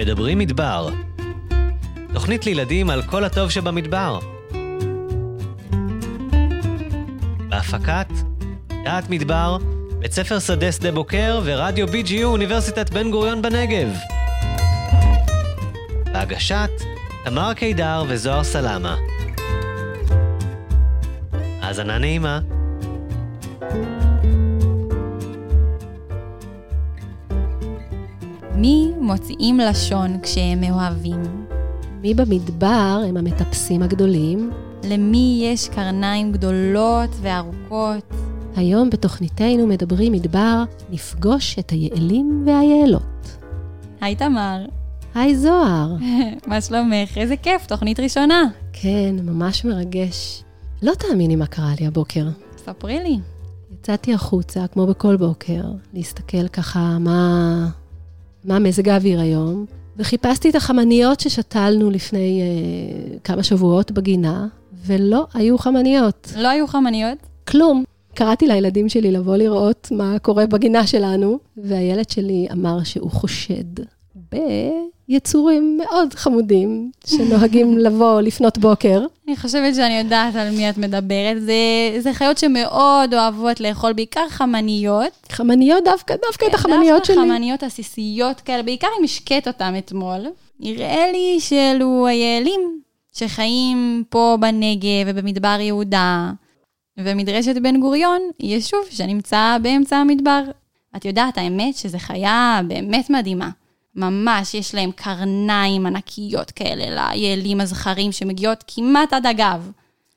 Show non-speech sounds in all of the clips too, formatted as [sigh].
מדברים מדבר. תוכנית לילדים על כל הטוב שבמדבר. בהפקת דעת מדבר, בית ספר שדה שדה בוקר ורדיו BGU אוניברסיטת בן גוריון בנגב. בהגשת תמר קידר וזוהר סלמה. האזנה נעימה. מי מוציאים לשון כשהם מאוהבים? מי במדבר הם המטפסים הגדולים? למי יש קרניים גדולות וארוכות? היום בתוכניתנו מדברים מדבר, נפגוש את היעלים והיעלות. היי תמר, היי זוהר. [laughs] מה שלומך? איזה כיף, תוכנית ראשונה. כן, ממש מרגש. לא תאמיני מה קרה לי הבוקר. ספרי לי. יצאתי החוצה, כמו בכל בוקר, להסתכל ככה מה, מה מזג האוויר היום, וחיפשתי את החמניות ששתלנו לפני אה, כמה שבועות בגינה, ולא היו חמניות. לא היו חמניות? כלום. קראתי לילדים שלי לבוא לראות מה קורה בגינה שלנו, והילד שלי אמר שהוא חושד ביצורים מאוד חמודים, שנוהגים [laughs] לבוא לפנות בוקר. אני חושבת שאני יודעת על מי את מדברת. זה, זה חיות שמאוד אוהבות לאכול בעיקר חמניות. חמניות דווקא, דווקא את החמניות שלי. דווקא חמניות עסיסיות כאלה, בעיקר אם השקית אותם אתמול. נראה לי שאלו היעלים שחיים פה בנגב ובמדבר יהודה. ומדרשת בן גוריון יישוב שנמצא באמצע המדבר. את יודעת, האמת שזו חיה באמת מדהימה. ממש, יש להם קרניים ענקיות כאלה ליעלים הזכרים שמגיעות כמעט עד הגב.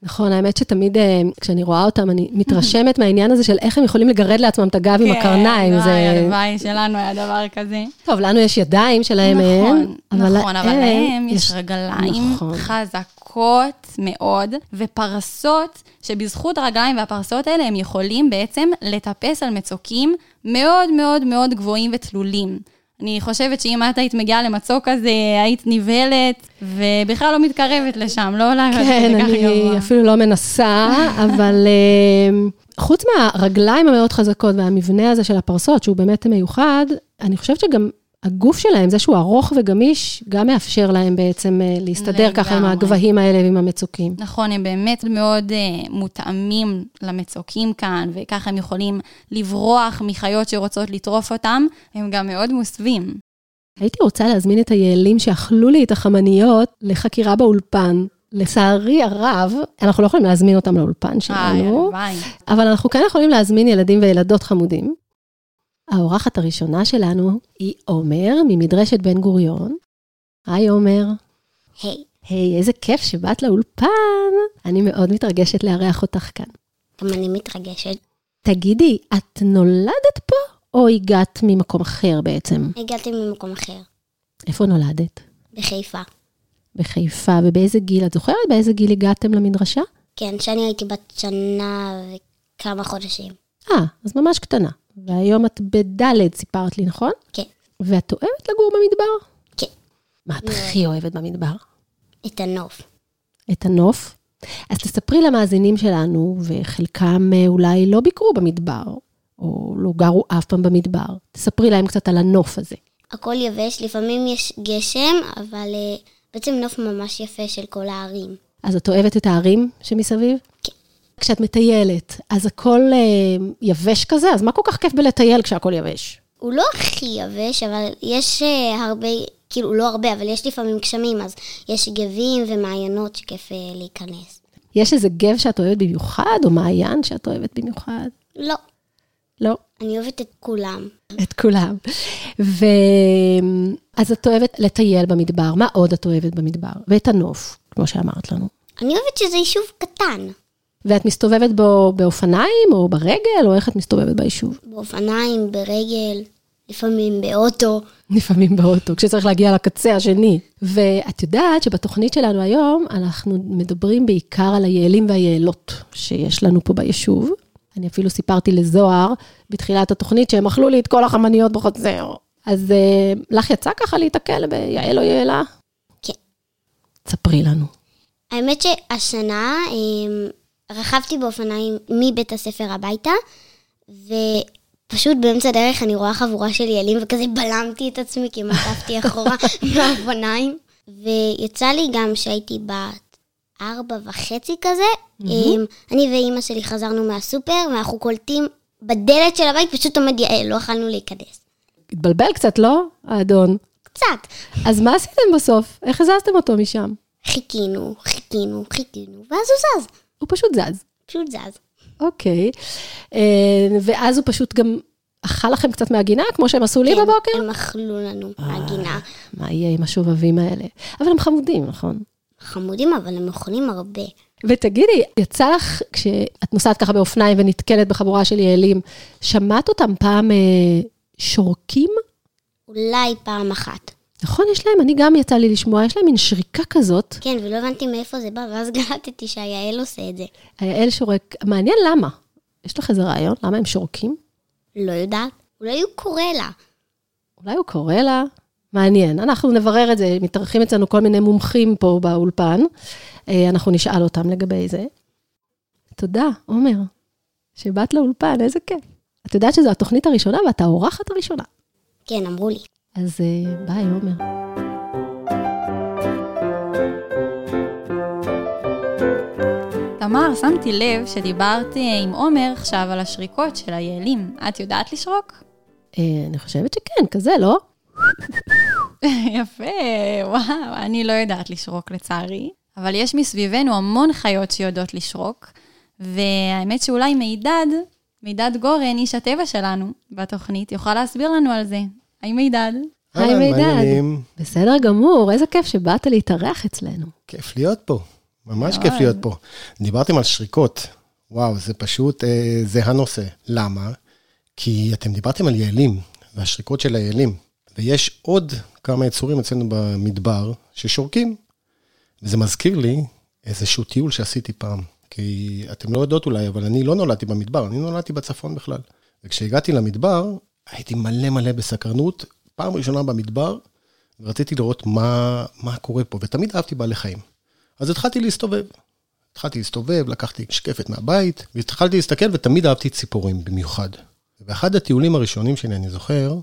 נכון, האמת שתמיד אה, כשאני רואה אותם, אני [laughs] מתרשמת מהעניין הזה של איך הם יכולים לגרד לעצמם את הגב עם הקרניים. כן, זה... הלוואי שלנו היה דבר כזה. טוב, לנו יש ידיים שלהם נכון, אין. נכון, אבל להם יש רגליים נכון. חזקות מאוד, ופרסות, שבזכות הרגליים והפרסות האלה הם יכולים בעצם לטפס על מצוקים מאוד מאוד מאוד גבוהים ותלולים. אני חושבת שאם את היית מגיעה למצוק כזה, היית נבהלת, ובכלל לא מתקרבת לשם, לא עולה כן, אני גבוה. אפילו לא מנסה, [laughs] אבל אה, חוץ מהרגליים המאוד חזקות והמבנה הזה של הפרסות, שהוא באמת מיוחד, אני חושבת שגם הגוף שלהם, זה שהוא ארוך וגמיש, גם מאפשר להם בעצם אה, להסתדר ככה עם לגמרי. הגבהים האלה ועם המצוקים. נכון, הם באמת מאוד uh, מותאמים למצוקים כאן, וככה הם יכולים לברוח מחיות שרוצות לטרוף אותם, הם גם מאוד מוסווים. הייתי רוצה להזמין את היעלים שאכלו לי את החמניות לחקירה באולפן. לצערי הרב, אנחנו לא יכולים להזמין אותם לאולפן איי, שלנו, הלוואי. אבל אנחנו כן יכולים להזמין ילדים וילדות חמודים. האורחת הראשונה שלנו היא עומר ממדרשת בן גוריון. היי עומר. היי, היי, איזה כיף שבאת לאולפן. אני מאוד מתרגשת לארח אותך כאן. גם אני מתרגשת. תגידי, את נולדת פה או הגעת ממקום אחר בעצם? הגעתי ממקום אחר, איפה נולדת? בחיפה. בחיפה, ובאיזה גיל? את זוכרת באיזה גיל הגעתם למדרשה? כן, שאני הייתי בת שנה וכמה חודשים. אה, אז ממש קטנה. והיום את בדלת, סיפרת לי, נכון? כן, ואת אוהבת לגור במדבר? כן. מה את הכי אוהבת במדבר? את הנוף. את הנוף? אז תספרי למאזינים שלנו, וחלקם אה, אולי לא ביקרו במדבר, או לא גרו אף פעם במדבר. תספרי להם קצת על הנוף הזה. הכל יבש, לפעמים יש גשם, אבל uh, בעצם נוף ממש יפה של כל הערים. אז את אוהבת את הערים שמסביב? כן. כשאת מטיילת, אז הכל אה, יבש כזה? אז מה כל כך כיף בלטייל כשהכל יבש? הוא לא הכי יבש, אבל יש uh, הרבה, כאילו לא הרבה, אבל יש לפעמים גשמים, אז יש גבים ומעיינות שכיף uh, להיכנס. יש איזה גב שאת אוהבת במיוחד, או מעיין שאת אוהבת במיוחד? לא, לא, אני אוהבת את כולם. את כולם. ו... אז את אוהבת לטייל במדבר, מה עוד את אוהבת במדבר? ואת הנוף, כמו שאמרת לנו. אני אוהבת שזה יישוב קטן. ואת מסתובבת בו באופניים, או ברגל, או איך את מסתובבת ביישוב? באופניים, ברגל, לפעמים באוטו. [laughs] לפעמים באוטו, כשצריך להגיע לקצה השני. ואת יודעת שבתוכנית שלנו היום, אנחנו מדברים בעיקר על היעלים והיעלות שיש לנו פה ביישוב. אני אפילו סיפרתי לזוהר בתחילת התוכנית שהם אכלו לי את כל החמניות בחצר. אז אה, לך יצא ככה להיתקל ביעל או יעלה? כן. ספרי לנו. האמת שהשנה אמ, רכבתי באופניים מבית הספר הביתה, פשוט באמצע הדרך אני רואה חבורה של יעלים, וכזה בלמתי את עצמי, כי עטפתי [laughs] אחורה מהאופניים. ויצא לי גם שהייתי בת ארבע וחצי כזה, אמ, אני ואימא שלי חזרנו מהסופר, ואנחנו קולטים בדלת של הבית, פשוט עומד יעל, לא יכלנו להיכנס. התבלבל קצת, לא, האדון? קצת. אז מה עשיתם בסוף? איך הזזתם אותו משם? חיכינו, חיכינו, חיכינו, ואז הוא זז. הוא פשוט זז. פשוט זז. אוקיי. אה, ואז הוא פשוט גם אכל לכם קצת מהגינה, כמו שהם עשו לי כן, בבוקר? הם אכלו לנו מהגינה. מה יהיה עם השובבים האלה? אבל הם חמודים, נכון? חמודים, אבל הם אוכלים הרבה. ותגידי, יצא לך, כשאת נוסעת ככה באופניים ונתקלת בחבורה של יעלים, שמעת אותם פעם אה, שורקים? אולי פעם אחת. נכון, יש להם, אני גם יצא לי לשמוע, יש להם מין שריקה כזאת. כן, ולא הבנתי מאיפה זה בא, ואז [laughs] גלטתי שהיעל עושה את זה. היעל שורק, מעניין למה. יש לך איזה רעיון? למה הם שורקים? לא יודעת. אולי הוא קורא לה. אולי הוא קורא לה? מעניין. אנחנו נברר את זה, מתארחים אצלנו כל מיני מומחים פה באולפן. אה, אנחנו נשאל אותם לגבי זה. תודה, עומר, שבאת לאולפן, איזה כיף. את יודעת שזו התוכנית הראשונה ואת האורחת הראשונה. כן, אמרו לי. אז אה, ביי, עומר. תמר, שמתי לב שדיברת אה, עם עומר עכשיו על השריקות של היעלים. את יודעת לשרוק? אה, אני חושבת שכן, כזה, לא? [laughs] יפה, וואו, אני לא יודעת לשרוק לצערי, אבל יש מסביבנו המון חיות שיודעות לשרוק, והאמת שאולי מידד, מידד גורן, איש הטבע שלנו בתוכנית, יוכל להסביר לנו על זה. היי מידד. היי מידד. בסדר גמור, איזה כיף שבאת להתארח אצלנו. כיף להיות פה, ממש. כיף להיות פה. דיברתם על שריקות, וואו, זה פשוט, אה, זה הנושא. למה? כי אתם דיברתם על יעלים, והשריקות של היעלים, ויש עוד כמה יצורים אצלנו במדבר ששורקים. וזה מזכיר לי איזשהו טיול שעשיתי פעם. כי אתם לא יודעות אולי, אבל אני לא נולדתי במדבר, אני נולדתי בצפון בכלל. וכשהגעתי למדבר, הייתי מלא מלא בסקרנות, פעם ראשונה במדבר, ורציתי לראות מה, מה קורה פה, ותמיד אהבתי בעלי חיים. אז התחלתי להסתובב. התחלתי להסתובב, לקחתי שקפת מהבית, והתחלתי להסתכל, ותמיד אהבתי ציפורים במיוחד. באחד הטיולים הראשונים שלי, אני זוכר,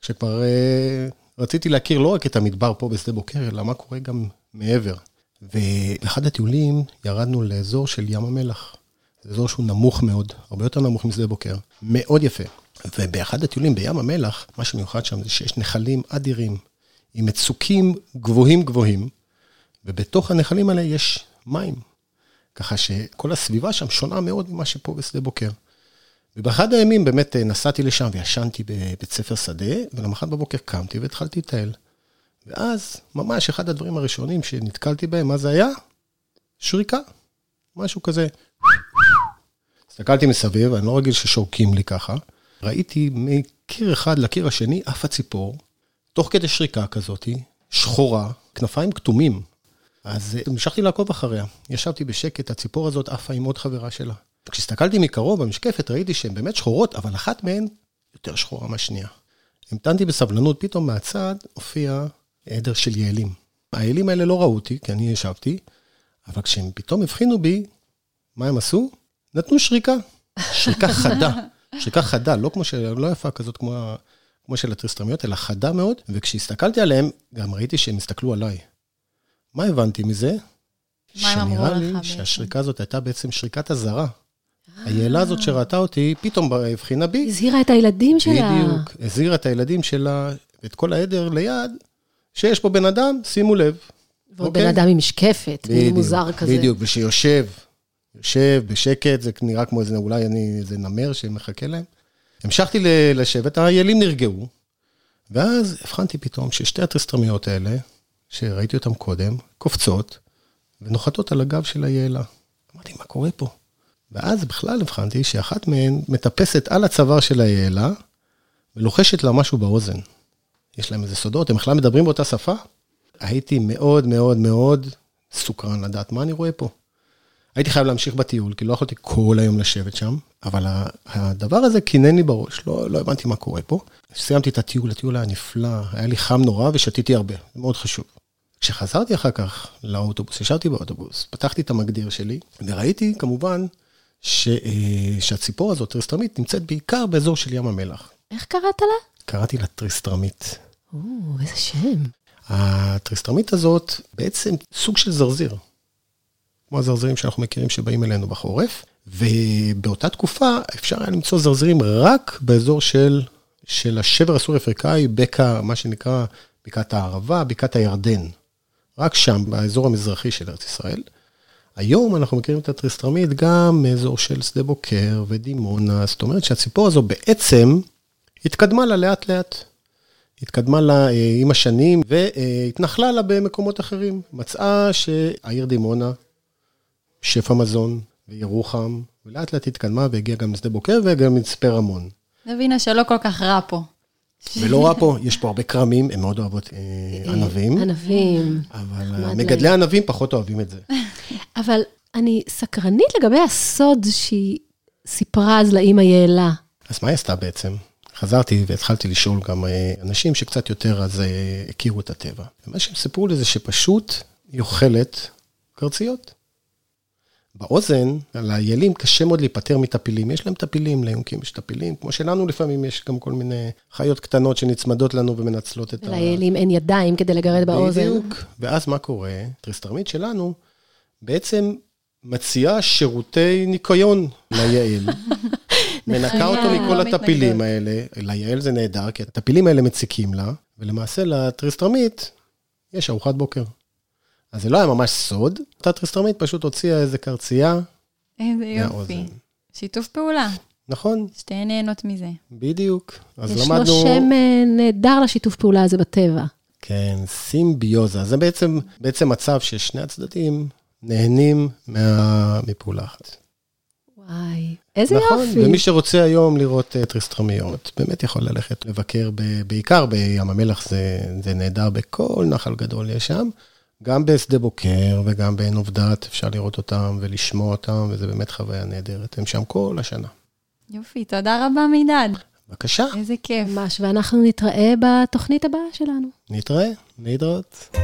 כשכבר אה, רציתי להכיר לא רק את המדבר פה בשדה בוקר, אלא מה קורה גם מעבר. ובאחד הטיולים ירדנו לאזור של ים המלח. זה אזור שהוא נמוך מאוד, הרבה יותר נמוך משדה בוקר, מאוד יפה. ובאחד הטיולים בים המלח, מה שמיוחד שם זה שיש נחלים אדירים, עם מצוקים גבוהים גבוהים, ובתוך הנחלים האלה יש מים. ככה שכל הסביבה שם שונה מאוד ממה שפה בשדה בוקר. ובאחד הימים באמת אה, נסעתי לשם וישנתי בבית ספר שדה, ולמחרת בבוקר קמתי והתחלתי לטייל. ואז, ממש אחד הדברים הראשונים שנתקלתי בהם, מה זה היה? שריקה. משהו כזה. הסתכלתי מסביב, אני לא רגיל ששורקים לי ככה. ראיתי מקיר אחד לקיר השני עפה ציפור, תוך כדי שריקה כזאתי, שחורה, כנפיים כתומים. אז אה, המשכתי לעקוב אחריה. ישבתי בשקט, הציפור הזאת עפה עם עוד חברה שלה. כשהסתכלתי מקרוב במשקפת, ראיתי שהן באמת שחורות, אבל אחת מהן יותר שחורה מהשנייה. המתנתי בסבלנות, פתאום מהצד הופיע עדר של יעלים. היעלים האלה לא ראו אותי, כי אני ישבתי, אבל כשהם פתאום הבחינו בי, מה הם עשו? נתנו שריקה. שריקה חדה. [laughs] שריקה חדה, לא כמו של... לא יפה כזאת כמו, כמו של הטריסטרמיות, אלא חדה מאוד. וכשהסתכלתי עליהם, גם ראיתי שהם הסתכלו עליי. מה הבנתי מזה? מה הם אמרו שנראה לי בעצם? שהשריקה הזאת הייתה בעצם שריקת אזהרה. היעלה הזאת שראתה אותי, פתאום הבחינה בי, הזהירה את הילדים שלה. בדיוק, הזהירה את הילדים שלה, ואת כל העדר ליד, שיש פה בן אדם, שימו לב. ועוד אוקיי? בן אדם עם משקפת, מין מוזר כזה. בדיוק, ושיושב, יושב בשקט, זה נראה כמו איזה, אולי אני איזה נמר שמחכה להם. המשכתי לשבת, היעלים נרגעו, ואז הבחנתי פתאום ששתי הטריסטרמיות האלה, שראיתי אותן קודם, קופצות ונוחתות על הגב של היעלה. אמרתי, מה קורה פה? ואז בכלל הבחנתי שאחת מהן מטפסת על הצוואר של היעלה ולוחשת לה משהו באוזן. יש להם איזה סודות, הם בכלל מדברים באותה שפה. הייתי מאוד מאוד מאוד סוקרן לדעת מה אני רואה פה. הייתי חייב להמשיך בטיול, כי לא יכולתי כל היום לשבת שם, אבל הדבר הזה קינן לי בראש, לא, לא הבנתי מה קורה פה. סיימתי את הטיול, הטיול היה נפלא, היה לי חם נורא ושתיתי הרבה, זה מאוד חשוב. כשחזרתי אחר כך לאוטובוס, ישבתי באוטובוס, פתחתי את המגדיר שלי, וראיתי כמובן ש, אה, שהציפור הזאת, טריסטרמית, נמצאת בעיקר באזור של ים המלח. איך קראת לה? קראתי לה טריסטרמית. או, איזה שם. הטריסטרמית הזאת בעצם סוג של זרזיר. כמו הזרזירים שאנחנו מכירים שבאים אלינו בחורף, ובאותה תקופה אפשר היה למצוא זרזירים רק באזור של, של השבר הסורי-אפריקאי, בקע, מה שנקרא בקעת הערבה, בקעת הירדן. רק שם, באזור המזרחי של ארץ ישראל. היום אנחנו מכירים את הטריסטרמית גם מאזור של שדה בוקר ודימונה, זאת אומרת שהציפור הזו בעצם התקדמה לה לאט-לאט. התקדמה לה אה, עם השנים והתנחלה לה במקומות אחרים. מצאה שהעיר דימונה, שפע מזון וירוחם, ולאט לאט התקדמה והגיעה גם לשדה בוקר וגם למצפה רמון. נבינה שלא כל כך רע פה. ולא רע פה, יש פה הרבה כרמים, הם מאוד אוהבות אה, ענבים, ענבים. אבל אה, מגדלי ענבים פחות אוהבים את זה. [laughs] אבל אני סקרנית לגבי הסוד שהיא סיפרה אז לאימא יעלה. אז מה היא עשתה בעצם? חזרתי והתחלתי לשאול גם אה, אנשים שקצת יותר אז אה, הכירו את הטבע. ומה שהם סיפרו לי זה שפשוט היא אוכלת קרציות. באוזן, על האיילים קשה מאוד להיפטר מטפילים. יש להם טפילים, ליונקים יש טפילים, כמו שלנו לפעמים יש גם כל מיני חיות קטנות שנצמדות לנו ומנצלות את ה... לאיילים אין ידיים כדי לגרד באוזן. בדיוק. ואז מה קורה? טריסטרמית שלנו בעצם מציעה שירותי ניקיון ליעל. [laughs] מנקה אותו לא מכל. הטפילים האלה. ליעל זה נהדר, כי הטפילים האלה מציקים לה, ולמעשה לטריסטרמית יש ארוחת בוקר. אז זה לא היה ממש סוד, אותה טריסטרמית פשוט הוציאה איזה קרצייה איזה יופי. מהאוזן. שיתוף פעולה, נכון, שתיהן נהנות מזה. בדיוק. אז יש למדנו... לו שם אה, נהדר לשיתוף פעולה הזה בטבע. כן, סימביוזה. זה בעצם, בעצם מצב ששני הצדדים נהנים מה... מפעולה אחת. וואי, איזה נכון, יופי. ומי שרוצה היום לראות אה, טריסטרמיות, באמת יכול ללכת לבקר ב, בעיקר בים המלח, זה, זה נהדר, בכל נחל גדול יש שם. גם בשדה בוקר וגם בעין עובדת אפשר לראות אותם ולשמוע אותם, וזה באמת חוויה נהדרת. הם שם כל השנה. יופי, תודה רבה מידד. בבקשה, איזה כיף. ממש, ואנחנו נתראה בתוכנית הבאה שלנו. נתראה, להתראות.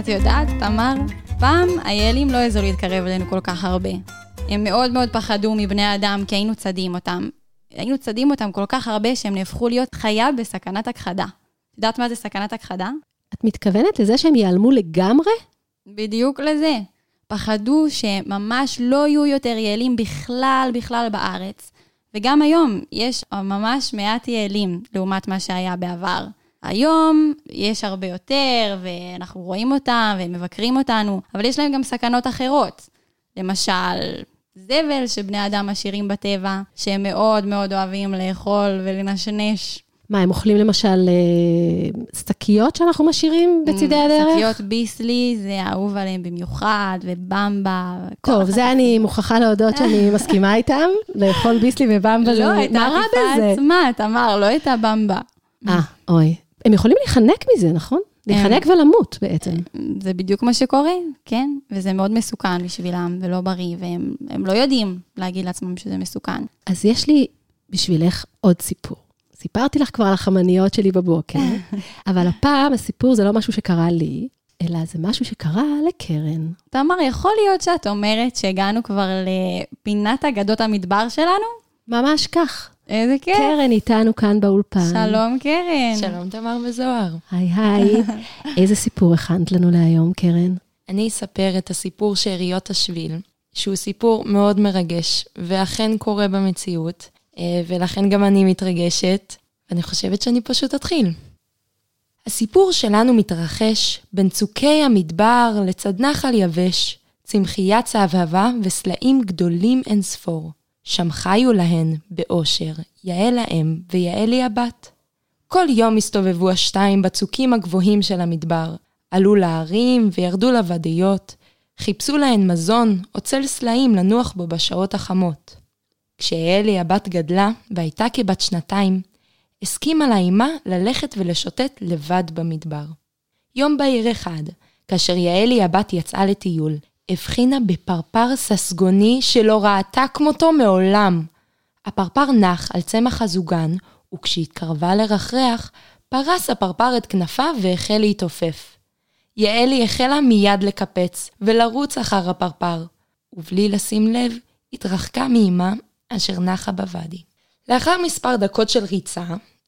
את יודעת, תמר, פעם האיילים לא העזו להתקרב אלינו כל כך הרבה. הם מאוד מאוד פחדו מבני אדם כי היינו צדים אותם. היינו צדים אותם כל כך הרבה שהם נהפכו להיות חיה בסכנת הכחדה. את יודעת מה זה סכנת הכחדה? את מתכוונת לזה שהם ייעלמו לגמרי? בדיוק לזה. פחדו שממש לא יהיו יותר יעלים בכלל בכלל בארץ. וגם היום יש ממש מעט יעלים לעומת מה שהיה בעבר. היום יש הרבה יותר, ואנחנו רואים אותם, והם מבקרים אותנו, אבל יש להם גם סכנות אחרות. למשל, זבל שבני אדם משאירים בטבע, שהם מאוד מאוד אוהבים לאכול ולנשנש. מה, הם אוכלים למשל אה, שקיות שאנחנו משאירים בצידי הדרך? שקיות ביסלי זה אהוב עליהם במיוחד, ובמבה. טוב, זה אני מוכרחה להודות שאני [laughs] מסכימה איתם. לאכול ביסלי ובמבה זה... לא, את העטיפה? עצמה, תמר, לא את הבמבה. אה, אוי. הם יכולים להיחנק מזה, נכון? להיחנק ולמות בעצם. זה בדיוק מה שקורה, כן? וזה מאוד מסוכן בשבילם, ולא בריא, והם הם לא יודעים להגיד לעצמם שזה מסוכן. אז יש לי בשבילך עוד סיפור. סיפרתי לך כבר על החמניות שלי בבוקר, [laughs] אבל הפעם הסיפור זה לא משהו שקרה לי, אלא זה משהו שקרה לקרן. תמר, יכול להיות שאת אומרת שהגענו כבר לפינת אגדות המדבר שלנו? ממש כך. איזה כיף. קרן איתנו כאן באולפן. שלום, קרן. שלום תמר וזוהר. היי היי. [laughs] איזה סיפור הכנת לנו להיום, קרן? אני אספר את הסיפור שאריות השביל, שהוא סיפור מאוד מרגש, ואכן קורה במציאות, אה, ולכן גם אני מתרגשת, ואני חושבת שאני פשוט אתחיל. הסיפור שלנו מתרחש בין צוקי המדבר לצד נחל יבש, צמחייה צהבהבה וסלעים גדולים אין ספור. שם חיו להן, באושר, יעל האם ויעלי הבת. כל יום הסתובבו השתיים בצוקים הגבוהים של המדבר. עלו להרים וירדו לוודיות, חיפשו להן מזון או צל סלעים לנוח בו בשעות החמות. כשאלי הבת גדלה והייתה כבת שנתיים, הסכימה לה אמה ללכת ולשוטט לבד במדבר. יום בהיר אחד, כאשר יעלי הבת יצאה לטיול, הבחינה בפרפר ססגוני שלא ראתה כמותו מעולם. הפרפר נח על צמח הזוגן, וכשהתקרבה לרחרח, פרס הפרפר את כנפיו והחל להתעופף. יעלי החלה מיד לקפץ ולרוץ אחר הפרפר, ובלי לשים לב, התרחקה מאמה אשר נחה בוואדי. לאחר מספר דקות של ריצה,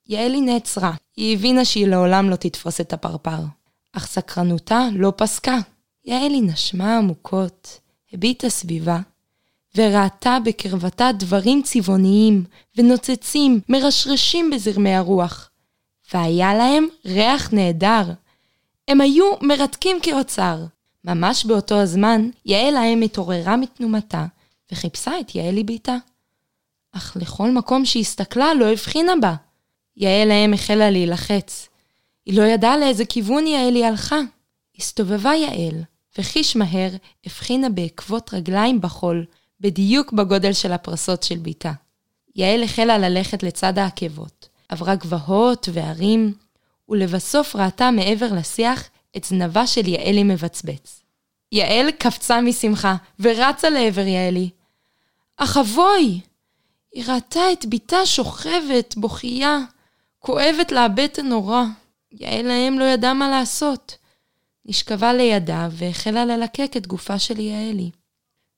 יעלי נעצרה. היא הבינה שהיא לעולם לא תתפוס את הפרפר. אך סקרנותה לא פסקה. יעלי נשמה עמוקות, הביטה סביבה, וראתה בקרבתה דברים צבעוניים ונוצצים, מרשרשים בזרמי הרוח. והיה להם ריח נהדר. הם היו מרתקים כאוצר. ממש באותו הזמן, יעל האם התעוררה מתנומתה, וחיפשה את יעלי ביתה. אך לכל מקום שהסתכלה לא הבחינה בה. יעל האם החלה להילחץ. היא לא ידעה לאיזה כיוון יעלי הלכה. הסתובבה יעל, וחיש מהר הבחינה בעקבות רגליים בחול, בדיוק בגודל של הפרסות של ביתה. יעל החלה ללכת לצד העקבות, עברה גבהות והרים, ולבסוף ראתה מעבר לשיח את זנבה של יעלי מבצבץ. יעל קפצה משמחה, ורצה לעבר יעלי. אך אבוי! היא ראתה את בתה שוכבת, בוכייה, כואבת לה הבטן נורא. יעל האם לא ידעה מה לעשות. נשכבה לידה והחלה ללקק את גופה של יעלי.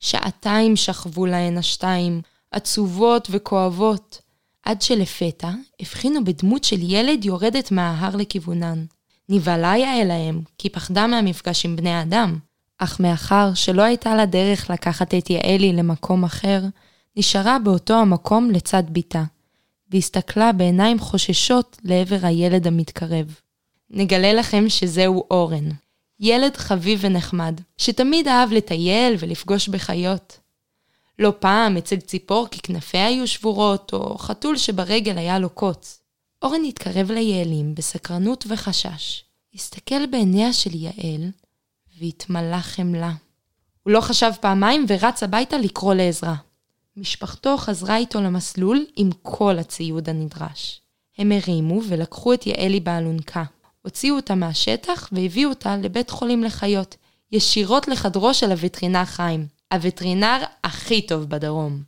שעתיים שכבו להן השתיים, עצובות וכואבות, עד שלפתע הבחינו בדמות של ילד יורדת מההר לכיוונן. נבהלה יעל להם, כי פחדה מהמפגש עם בני אדם. אך מאחר שלא הייתה לה דרך לקחת את יעלי למקום אחר, נשארה באותו המקום לצד בתה, והסתכלה בעיניים חוששות לעבר הילד המתקרב. נגלה לכם שזהו אורן, ילד חביב ונחמד, שתמיד אהב לטייל ולפגוש בחיות. לא פעם אצל ציפור כי כנפיה היו שבורות, או חתול שברגל היה לו קוץ. אורן התקרב ליעלים בסקרנות וחשש. הסתכל בעיניה של יעל, והתמלא חמלה. הוא לא חשב פעמיים ורץ הביתה לקרוא לעזרה. משפחתו חזרה איתו למסלול עם כל הציוד הנדרש. הם הרימו ולקחו את יעלי באלונקה. הוציאו אותה מהשטח והביאו אותה לבית חולים לחיות, ישירות לחדרו של הווטרינר חיים, הווטרינר הכי טוב בדרום.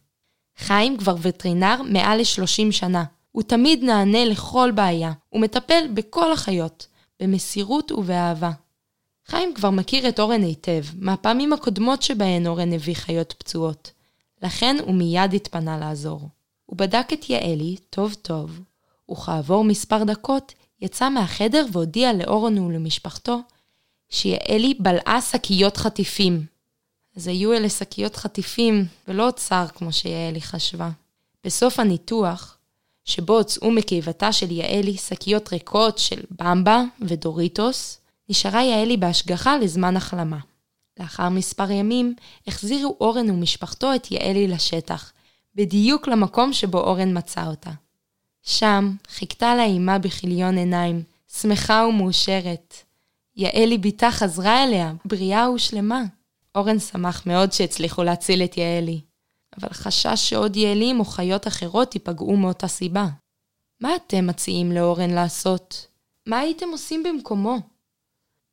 חיים כבר וטרינר מעל ל-30 שנה. הוא תמיד נענה לכל בעיה, ומטפל בכל החיות, במסירות ובאהבה. חיים כבר מכיר את אורן היטב, מהפעמים הקודמות שבהן אורן הביא חיות פצועות. לכן הוא מיד התפנה לעזור. הוא בדק את יעלי טוב טוב, וכעבור מספר דקות יצא מהחדר והודיע לאורן ולמשפחתו שיעלי בלעה שקיות חטיפים. אז היו אלה שקיות חטיפים, ולא אוצר כמו שיעלי חשבה. בסוף הניתוח, שבו הוצאו מקיבתה של יעלי שקיות ריקות של במבה ודוריטוס, נשארה יעלי בהשגחה לזמן החלמה. לאחר מספר ימים, החזירו אורן ומשפחתו את יעלי לשטח, בדיוק למקום שבו אורן מצא אותה. שם חיכתה לה אימה בכיליון עיניים, שמחה ומאושרת. יעלי בתה חזרה אליה, בריאה ושלמה. אורן שמח מאוד שהצליחו להציל את יעלי, אבל חשש שעוד יעלים או חיות אחרות ייפגעו מאותה סיבה. מה אתם מציעים לאורן לעשות? מה הייתם עושים במקומו?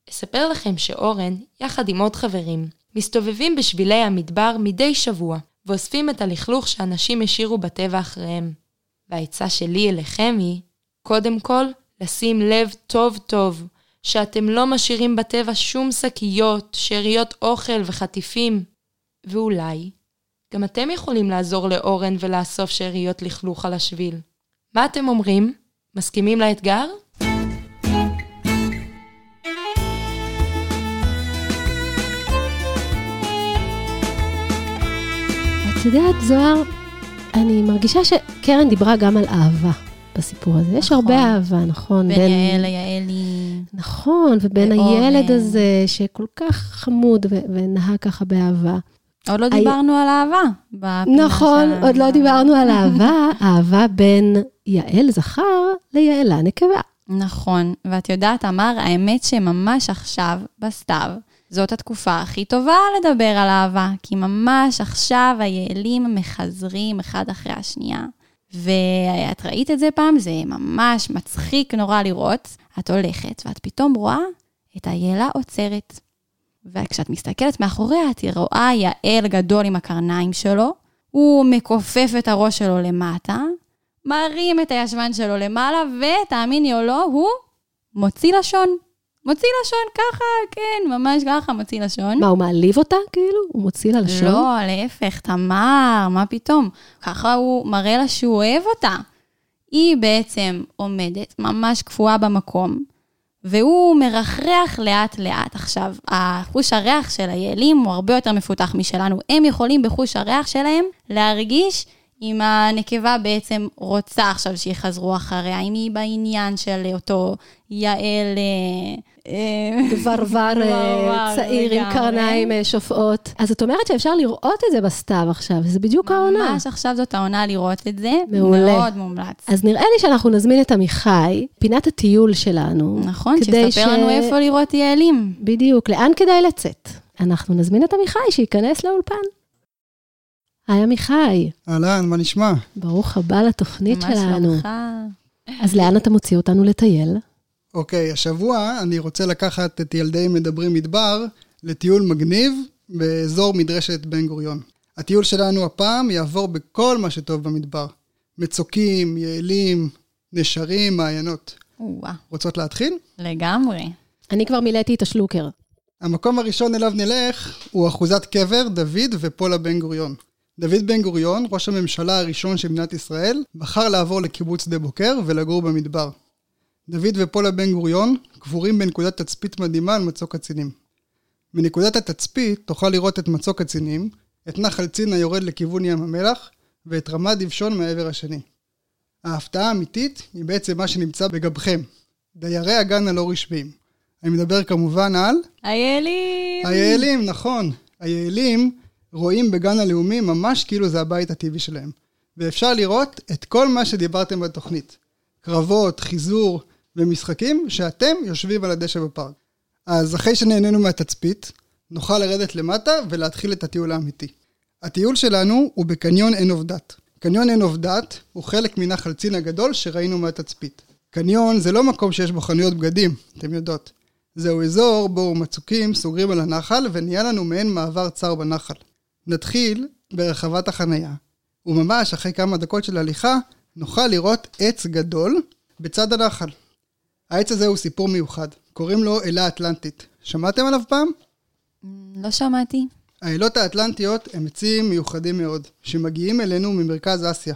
אספר לכם שאורן, יחד עם עוד חברים, מסתובבים בשבילי המדבר מדי שבוע, ואוספים את הלכלוך שאנשים השאירו בטבע אחריהם. והעצה שלי אליכם היא, קודם כל, לשים לב טוב טוב, שאתם לא משאירים בטבע שום שקיות, שאריות אוכל וחטיפים. ואולי, גם אתם יכולים לעזור לאורן ולאסוף שאריות לכלוך על השביל. מה אתם אומרים? מסכימים לאתגר? את יודעת, זוהר, אני מרגישה שקרן דיברה גם על אהבה בסיפור הזה. יש נכון. הרבה אהבה, נכון? בין יעל ליעלי. נכון, ובין ואורן. הילד הזה, שכל כך חמוד ו- ונהג ככה באהבה. עוד לא דיברנו על אהבה. נכון, שלנו. עוד לא דיברנו על אהבה, [laughs] אהבה בין יעל זכר ליעלה נקבה. נכון, ואת יודעת, אמר, האמת שממש עכשיו, בסתיו, זאת התקופה הכי טובה לדבר על אהבה, כי ממש עכשיו היעלים מחזרים אחד אחרי השנייה. ואת ראית את זה פעם? זה ממש מצחיק נורא לראות. את הולכת ואת פתאום רואה את היעלה עוצרת. וכשאת מסתכלת מאחוריה, את רואה יעל גדול עם הקרניים שלו, הוא מכופף את הראש שלו למטה, מרים את הישבן שלו למעלה, ותאמיני או לא, הוא מוציא לשון. מוציא לשון ככה, כן, ממש ככה, מוציא לשון. מה, הוא מעליב אותה, כאילו? הוא מוציא לה לשון? לא, להפך, תמר, מה פתאום? ככה הוא מראה לה שהוא אוהב אותה. היא בעצם עומדת ממש קפואה במקום, והוא מרחרח לאט-לאט. עכשיו, החוש הריח של היעלים הוא הרבה יותר מפותח משלנו. הם יכולים בחוש הריח שלהם להרגיש אם הנקבה בעצם רוצה עכשיו שיחזרו אחריה, אם היא בעניין של אותו יעל... אה, אה, גברבר אה, צעיר עם קרניים שופעות. אז את אומרת שאפשר לראות את זה בסתיו עכשיו, זה בדיוק העונה. ממש עכשיו זאת העונה לראות את זה. מעולה. מאוד מומלץ. אז נראה לי שאנחנו נזמין את עמיחי, פינת הטיול שלנו. נכון, שיספר לנו איפה לראות יעלים. בדיוק, לאן כדאי לצאת. אנחנו נזמין את עמיחי שייכנס לאולפן. היי עמיחי. אהלן, מה נשמע? ברוך הבא לתוכנית מה שלנו. שלומך? אז לאן אתה מוציא אותנו לטייל? אוקיי, השבוע אני רוצה לקחת את ילדי מדברים מדבר לטיול מגניב באזור מדרשת בן גוריון. הטיול שלנו הפעם יעבור בכל מה שטוב במדבר. מצוקים, יעלים, נשרים, מעיינות. או-אה, רוצות להתחיל? לגמרי. אני כבר מילאתי את השלוקר. המקום הראשון אליו נלך הוא אחוזת קבר דוד ופולה בן גוריון. דוד בן גוריון, ראש הממשלה הראשון של מדינת ישראל, בחר לעבור לקיבוץ שדה בוקר ולגור במדבר. דוד ופולה בן גוריון קבורים בנקודת תצפית מדהימה על מצוק קצינים. מנקודת התצפית תוכל לראות את מצוק קצינים, את נחל צין היורד לכיוון ים המלח, ואת רמת דיוושון מהעבר השני. ההפתעה האמיתית היא בעצם מה שנמצא בגבכם, דיירי הגן הלא רשמיים. אני מדבר כמובן על... היעלים! היעלים, נכון. היעלים רואים בגן הלאומי ממש כאילו זה הבית הטבעי שלהם. ואפשר לראות את כל מה שדיברתם בתוכנית. קרבות, חיזור ומשחקים שאתם יושבים על הדשא בפארק. אז אחרי שנהנינו מהתצפית, נוכל לרדת למטה ולהתחיל את הטיול האמיתי. הטיול שלנו הוא בקניון עין דת. קניון עין דת הוא חלק מנחל צין הגדול שראינו מהתצפית. קניון זה לא מקום שיש בו חנויות בגדים, אתם יודעות. זהו אזור בו מצוקים סוגרים על הנחל ונהיה לנו מעין מעבר צר בנחל. נתחיל ברחבת החנייה, וממש אחרי כמה דקות של הליכה, נוכל לראות עץ גדול בצד הנחל. העץ הזה הוא סיפור מיוחד, קוראים לו אלה אטלנטית. שמעתם עליו פעם? לא שמעתי. האלות האטלנטיות הם עצים מיוחדים מאוד, שמגיעים אלינו ממרכז אסיה.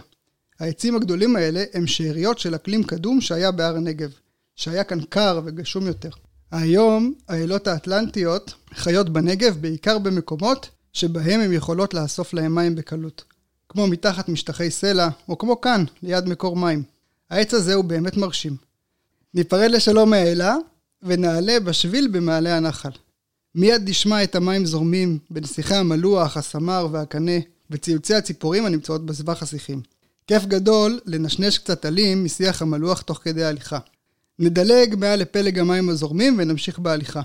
העצים הגדולים האלה הם שאריות של אקלים קדום שהיה בהר הנגב, שהיה כאן קר וגשום יותר. היום האלות האטלנטיות חיות בנגב בעיקר במקומות שבהם הן יכולות לאסוף להם מים בקלות. כמו מתחת משטחי סלע, או כמו כאן, ליד מקור מים. העץ הזה הוא באמת מרשים. ניפרד לשלום מהאלה, ונעלה בשביל במעלה הנחל. מיד נשמע את המים זורמים בנסיכי המלוח, הסמר והקנה, וציוצי הציפורים הנמצאות בסבך השיחים. כיף גדול לנשנש קצת עלים משיח המלוח תוך כדי ההליכה. נדלג מעל לפלג המים הזורמים ונמשיך בהליכה.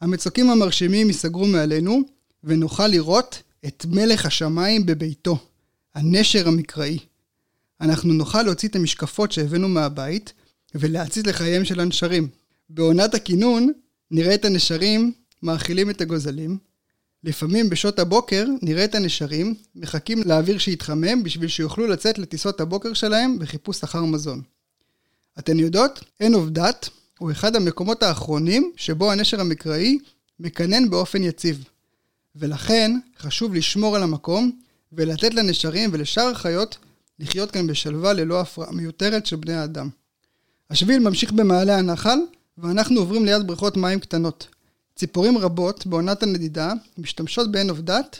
המצוקים המרשימים ייסגרו מעלינו, ונוכל לראות את מלך השמיים בביתו, הנשר המקראי. אנחנו נוכל להוציא את המשקפות שהבאנו מהבית, ולהציץ לחייהם של הנשרים. בעונת הכינון נראה את הנשרים מאכילים את הגוזלים. לפעמים בשעות הבוקר נראה את הנשרים מחכים לאוויר שיתחמם בשביל שיוכלו לצאת לטיסות הבוקר שלהם בחיפוש אחר מזון. אתן יודעות, עין עובדת הוא אחד המקומות האחרונים שבו הנשר המקראי מקנן באופן יציב. ולכן חשוב לשמור על המקום ולתת לנשרים ולשאר החיות לחיות כאן בשלווה ללא הפרעה מיותרת של בני האדם. השביל ממשיך במעלה הנחל, ואנחנו עוברים ליד בריכות מים קטנות. ציפורים רבות בעונת הנדידה משתמשות בעין עובדת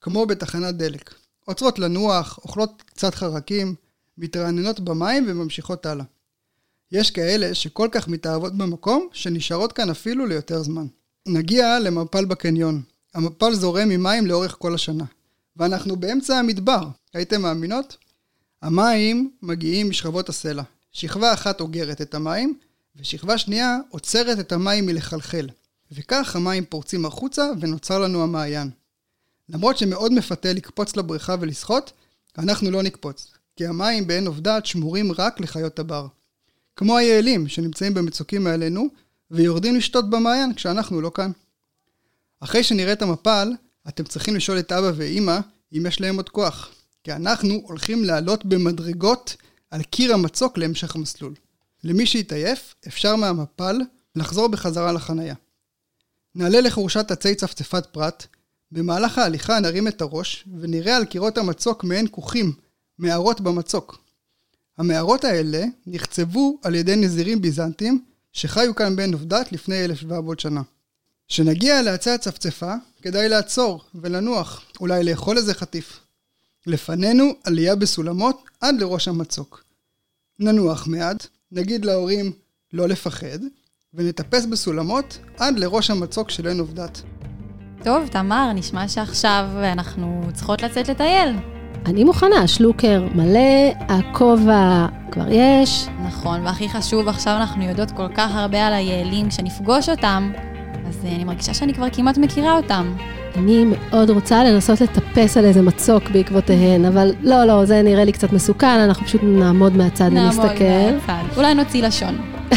כמו בתחנת דלק. עוצרות לנוח, אוכלות קצת חרקים, מתרעננות במים וממשיכות הלאה. יש כאלה שכל כך מתאהבות במקום, שנשארות כאן אפילו ליותר זמן. נגיע למפל בקניון. המפל זורם ממים לאורך כל השנה. ואנחנו באמצע המדבר, הייתם מאמינות? המים מגיעים משכבות הסלע. שכבה אחת אוגרת את המים, ושכבה שנייה עוצרת את המים מלחלחל. וכך המים פורצים החוצה ונוצר לנו המעיין. למרות שמאוד מפתה לקפוץ לבריכה ולשחות, אנחנו לא נקפוץ, כי המים בעין עובדת שמורים רק לחיות הבר. כמו היעלים שנמצאים במצוקים מעלינו, ויורדים לשתות במעיין כשאנחנו לא כאן. אחרי שנראה את המפל, אתם צריכים לשאול את אבא ואימא אם יש להם עוד כוח. כי אנחנו הולכים לעלות במדרגות על קיר המצוק להמשך המסלול. למי שהתעייף, אפשר מהמפל לחזור בחזרה לחנייה. נעלה לחורשת עצי צפצפת פרט, במהלך ההליכה נרים את הראש ונראה על קירות המצוק מעין כוכים, מערות במצוק. המערות האלה נחצבו על ידי נזירים ביזנטים שחיו כאן בעין עובדת לפני 1,700 שנה. כשנגיע לעצי הצפצפה, כדאי לעצור ולנוח, אולי לאכול איזה חטיף. לפנינו עלייה בסולמות עד לראש המצוק. ננוח מעט, נגיד להורים לא לפחד, ונטפס בסולמות עד לראש המצוק של עין עובדת. טוב, תמר, נשמע שעכשיו אנחנו צריכות לצאת לטייל. אני מוכנה, שלוקר מלא, הכובע כבר יש. נכון, והכי חשוב, עכשיו אנחנו יודעות כל כך הרבה על היעלים, כשנפגוש אותם, אז אה, אני מרגישה שאני כבר כמעט מכירה אותם. אני מאוד רוצה לנסות לטפס על איזה מצוק בעקבותיהן, אבל לא, לא, זה נראה לי קצת מסוכן, אנחנו פשוט נעמוד מהצד ונסתכל. מהצד. אולי נוציא לשון. [laughs]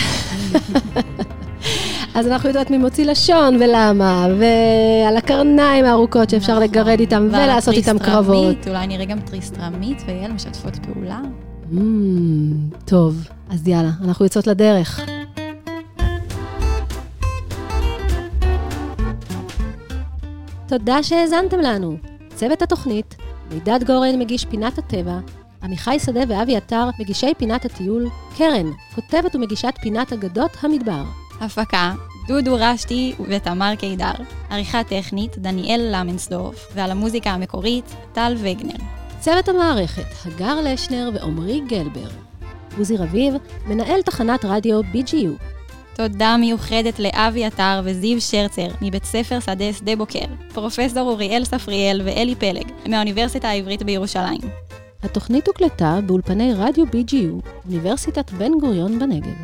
אז אנחנו יודעות מי מוציא לשון ולמה, ועל הקרניים הארוכות שאפשר נכון. לגרד איתם ולעשות איתם קרבות. אולי נראה גם טריסטרמית ויעל משתפות פעולה. Mm, טוב, אז יאללה, אנחנו יוצאות לדרך. תודה שהאזנתם לנו. צוות התוכנית, מידד גורן מגיש פינת הטבע, עמיחי שדה ואבי עטר מגישי פינת הטיול, קרן, כותבת ומגישת פינת אגדות המדבר. הפקה, דודו רשתי ותמר קידר. עריכה טכנית, דניאל למנסדורף, ועל המוזיקה המקורית, טל וגנר. צוות המערכת, הגר לשנר ועמרי גלבר. עוזי רביב, מנהל תחנת רדיו BGU. תודה מיוחדת לאבי עטר וזיו שרצר מבית ספר שדה שדה בוקר, פרופסור אוריאל ספריאל ואלי פלג מהאוניברסיטה העברית בירושלים. התוכנית הוקלטה באולפני רדיו BGU, אוניברסיטת בן גוריון בנגב.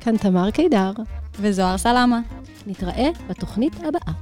כאן תמר קידר, וזוהר סלמה. נתראה בתוכנית הבאה.